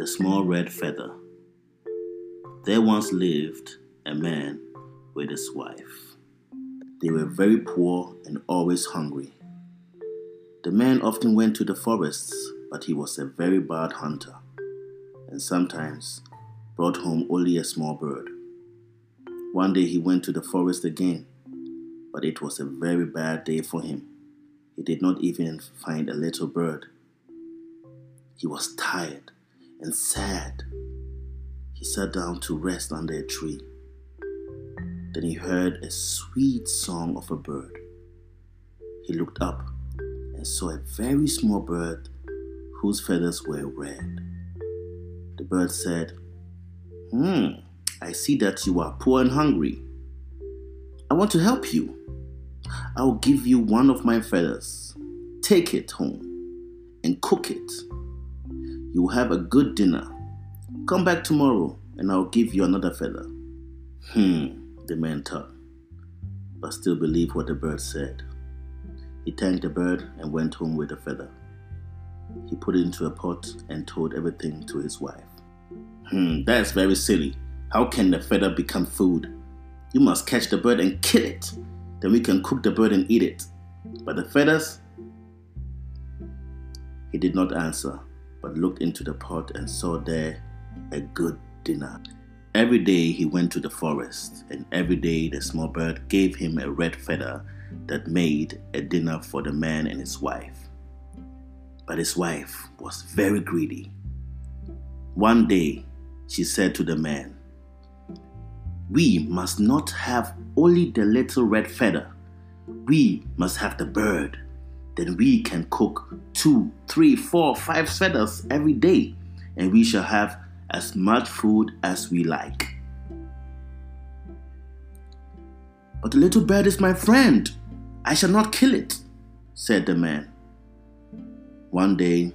The Small Red Feather. There once lived a man with his wife. They were very poor and always hungry. The man often went to the forests, but he was a very bad hunter and sometimes brought home only a small bird. One day he went to the forest again, but it was a very bad day for him. He did not even find a little bird. He was tired and sad. He sat down to rest under a tree. Then he heard a sweet song of a bird. He looked up and saw a very small bird whose feathers were red. The bird said, Hmm, I see that you are poor and hungry. I want to help you. I will give you one of my feathers. Take it home and cook it. You will have a good dinner. Come back tomorrow and I'll give you another feather. Hmm, the man thought, but still believed what the bird said. He thanked the bird and went home with the feather. He put it into a pot and told everything to his wife. Hmm, that's very silly. How can the feather become food? You must catch the bird and kill it. Then we can cook the bird and eat it. But the feathers? He did not answer, but looked into the pot and saw there a good dinner. Every day he went to the forest, and every day the small bird gave him a red feather that made a dinner for the man and his wife. But his wife was very greedy. One day she said to the man, We must not have only the little red feather. We must have the bird. Then we can cook two, three, four, five feathers every day, and we shall have as much food as we like. But the little bird is my friend. I shall not kill it, said the man. One day,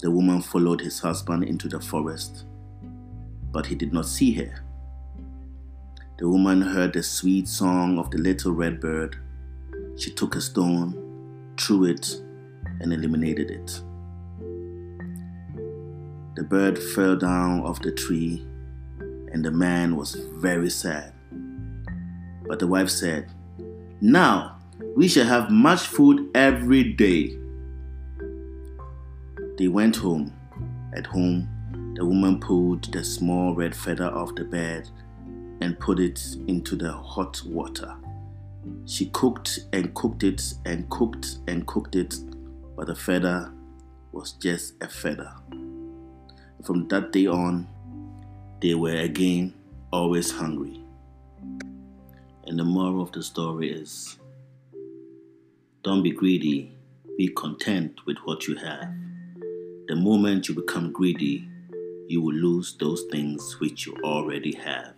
the woman followed his husband into the forest but he did not see her. The woman heard the sweet song of the little red bird. She took a stone, threw it, and eliminated it. The bird fell down off the tree, and the man was very sad. But the wife said, Now we shall have much food every day. They went home. At home, the woman pulled the small red feather off the bed and put it into the hot water. She cooked and cooked it and cooked and cooked it, but the feather was just a feather. From that day on, they were again always hungry. And the moral of the story is don't be greedy, be content with what you have. The moment you become greedy, you will lose those things which you already have.